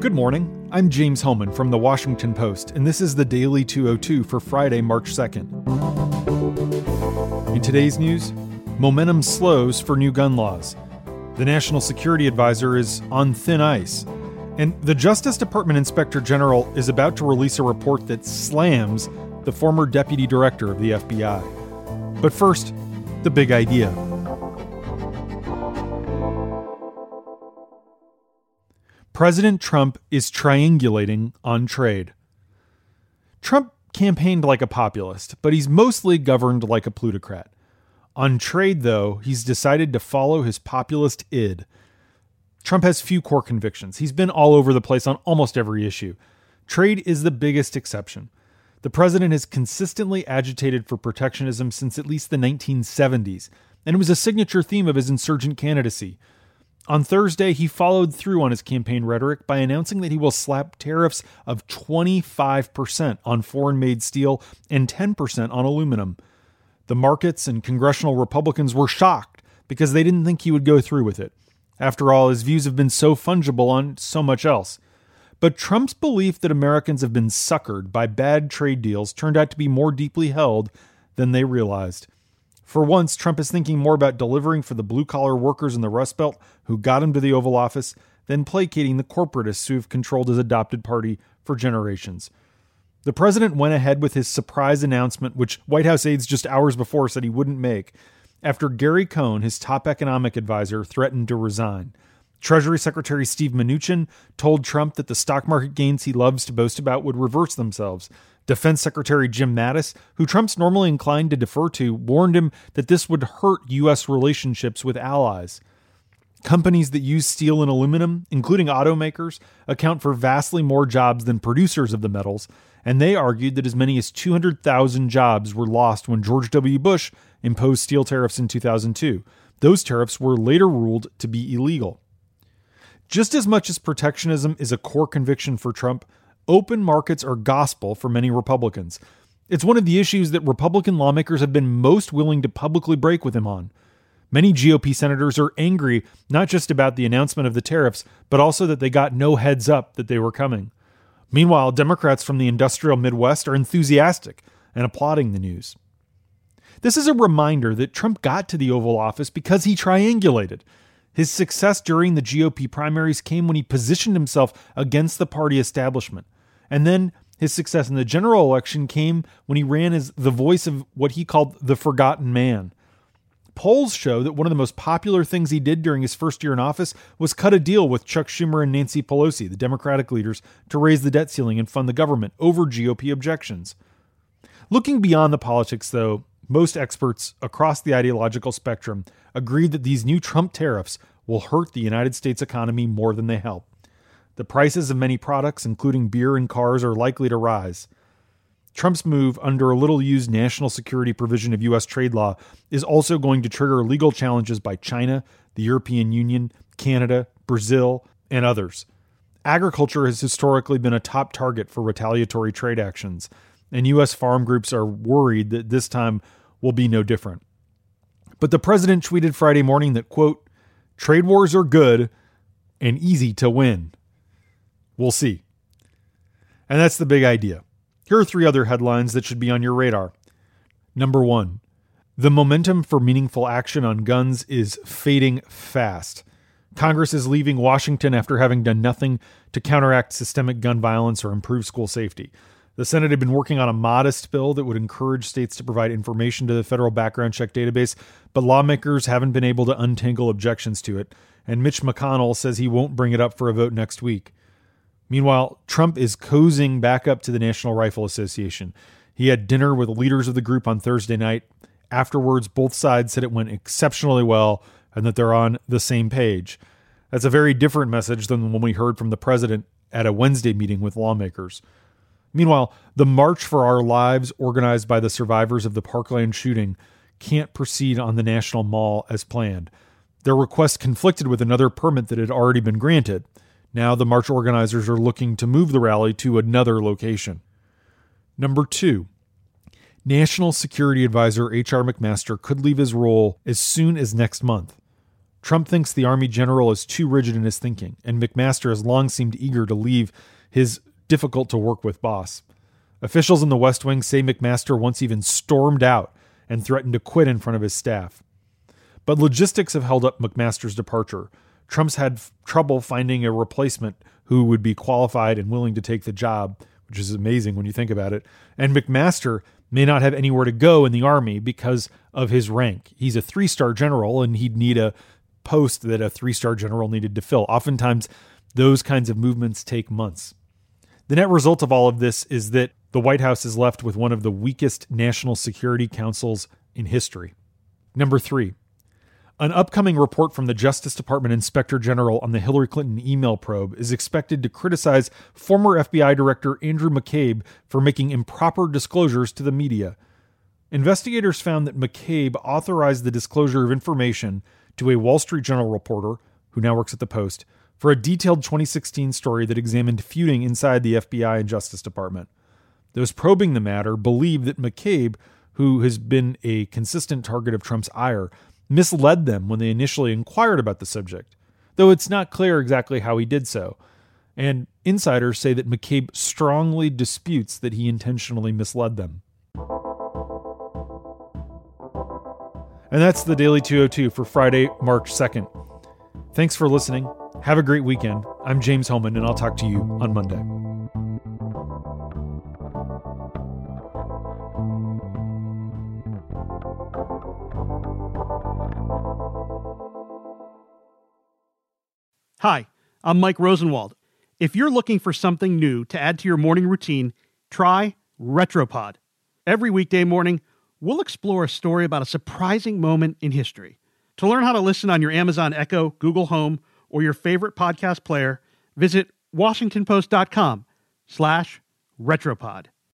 Good morning. I'm James Hohmann from the Washington Post, and this is the Daily 202 for Friday, March 2nd. In today's news, momentum slows for new gun laws. The National Security Advisor is on thin ice. And the Justice Department Inspector General is about to release a report that slams the former deputy director of the FBI. But first, the big idea. President Trump is triangulating on trade. Trump campaigned like a populist, but he's mostly governed like a plutocrat. On trade, though, he's decided to follow his populist id. Trump has few core convictions. He's been all over the place on almost every issue. Trade is the biggest exception. The president has consistently agitated for protectionism since at least the 1970s, and it was a signature theme of his insurgent candidacy. On Thursday, he followed through on his campaign rhetoric by announcing that he will slap tariffs of 25% on foreign made steel and 10% on aluminum. The markets and congressional Republicans were shocked because they didn't think he would go through with it. After all, his views have been so fungible on so much else. But Trump's belief that Americans have been suckered by bad trade deals turned out to be more deeply held than they realized. For once, Trump is thinking more about delivering for the blue collar workers in the Rust Belt who got him to the Oval Office than placating the corporatists who have controlled his adopted party for generations. The president went ahead with his surprise announcement, which White House aides just hours before said he wouldn't make, after Gary Cohn, his top economic advisor, threatened to resign. Treasury Secretary Steve Mnuchin told Trump that the stock market gains he loves to boast about would reverse themselves, Defense Secretary Jim Mattis, who Trump's normally inclined to defer to, warned him that this would hurt U.S. relationships with allies. Companies that use steel and aluminum, including automakers, account for vastly more jobs than producers of the metals, and they argued that as many as 200,000 jobs were lost when George W. Bush imposed steel tariffs in 2002. Those tariffs were later ruled to be illegal. Just as much as protectionism is a core conviction for Trump, open markets are gospel for many Republicans. It's one of the issues that Republican lawmakers have been most willing to publicly break with him on. Many GOP senators are angry not just about the announcement of the tariffs, but also that they got no heads up that they were coming. Meanwhile, Democrats from the industrial Midwest are enthusiastic and applauding the news. This is a reminder that Trump got to the Oval Office because he triangulated. His success during the GOP primaries came when he positioned himself against the party establishment. And then his success in the general election came when he ran as the voice of what he called the forgotten man. Polls show that one of the most popular things he did during his first year in office was cut a deal with Chuck Schumer and Nancy Pelosi, the Democratic leaders, to raise the debt ceiling and fund the government over GOP objections. Looking beyond the politics, though, most experts across the ideological spectrum agreed that these new Trump tariffs will hurt the United States economy more than they help. The prices of many products, including beer and cars, are likely to rise. Trump's move under a little used national security provision of U.S. trade law is also going to trigger legal challenges by China, the European Union, Canada, Brazil, and others. Agriculture has historically been a top target for retaliatory trade actions, and U.S. farm groups are worried that this time will be no different. But the president tweeted Friday morning that, quote, trade wars are good and easy to win. We'll see. And that's the big idea. Here are three other headlines that should be on your radar. Number one, the momentum for meaningful action on guns is fading fast. Congress is leaving Washington after having done nothing to counteract systemic gun violence or improve school safety. The Senate had been working on a modest bill that would encourage states to provide information to the federal background check database, but lawmakers haven't been able to untangle objections to it, and Mitch McConnell says he won't bring it up for a vote next week. Meanwhile, Trump is cozying back up to the National Rifle Association. He had dinner with leaders of the group on Thursday night. Afterwards, both sides said it went exceptionally well and that they're on the same page. That's a very different message than when we heard from the president at a Wednesday meeting with lawmakers. Meanwhile, the March for Our Lives, organized by the survivors of the Parkland shooting, can't proceed on the National Mall as planned. Their request conflicted with another permit that had already been granted. Now the march organizers are looking to move the rally to another location. Number two, National Security Advisor H.R. McMaster could leave his role as soon as next month. Trump thinks the Army general is too rigid in his thinking, and McMaster has long seemed eager to leave his difficult to work with boss. Officials in the West Wing say McMaster once even stormed out and threatened to quit in front of his staff. But logistics have held up McMaster's departure. Trump's had f- trouble finding a replacement who would be qualified and willing to take the job, which is amazing when you think about it. And McMaster may not have anywhere to go in the Army because of his rank. He's a three star general and he'd need a post that a three star general needed to fill. Oftentimes, those kinds of movements take months. The net result of all of this is that the White House is left with one of the weakest national security councils in history. Number three, an upcoming report from the Justice Department Inspector General on the Hillary Clinton email probe is expected to criticize former FBI Director Andrew McCabe for making improper disclosures to the media. Investigators found that McCabe authorized the disclosure of information to a Wall Street Journal reporter, who now works at the Post, for a detailed 2016 story that examined feuding inside the FBI and Justice Department. Those probing the matter believe that McCabe, who has been a consistent target of Trump's ire, misled them when they initially inquired about the subject, though it's not clear exactly how he did so. And insiders say that McCabe strongly disputes that he intentionally misled them. And that's the Daily 202 for Friday, March 2nd. Thanks for listening. Have a great weekend. I'm James Hohmann, and I'll talk to you on Monday. Hi, I'm Mike Rosenwald. If you're looking for something new to add to your morning routine, try Retropod. Every weekday morning, we'll explore a story about a surprising moment in history. To learn how to listen on your Amazon Echo, Google Home, or your favorite podcast player, visit washingtonpost.com slash retropod.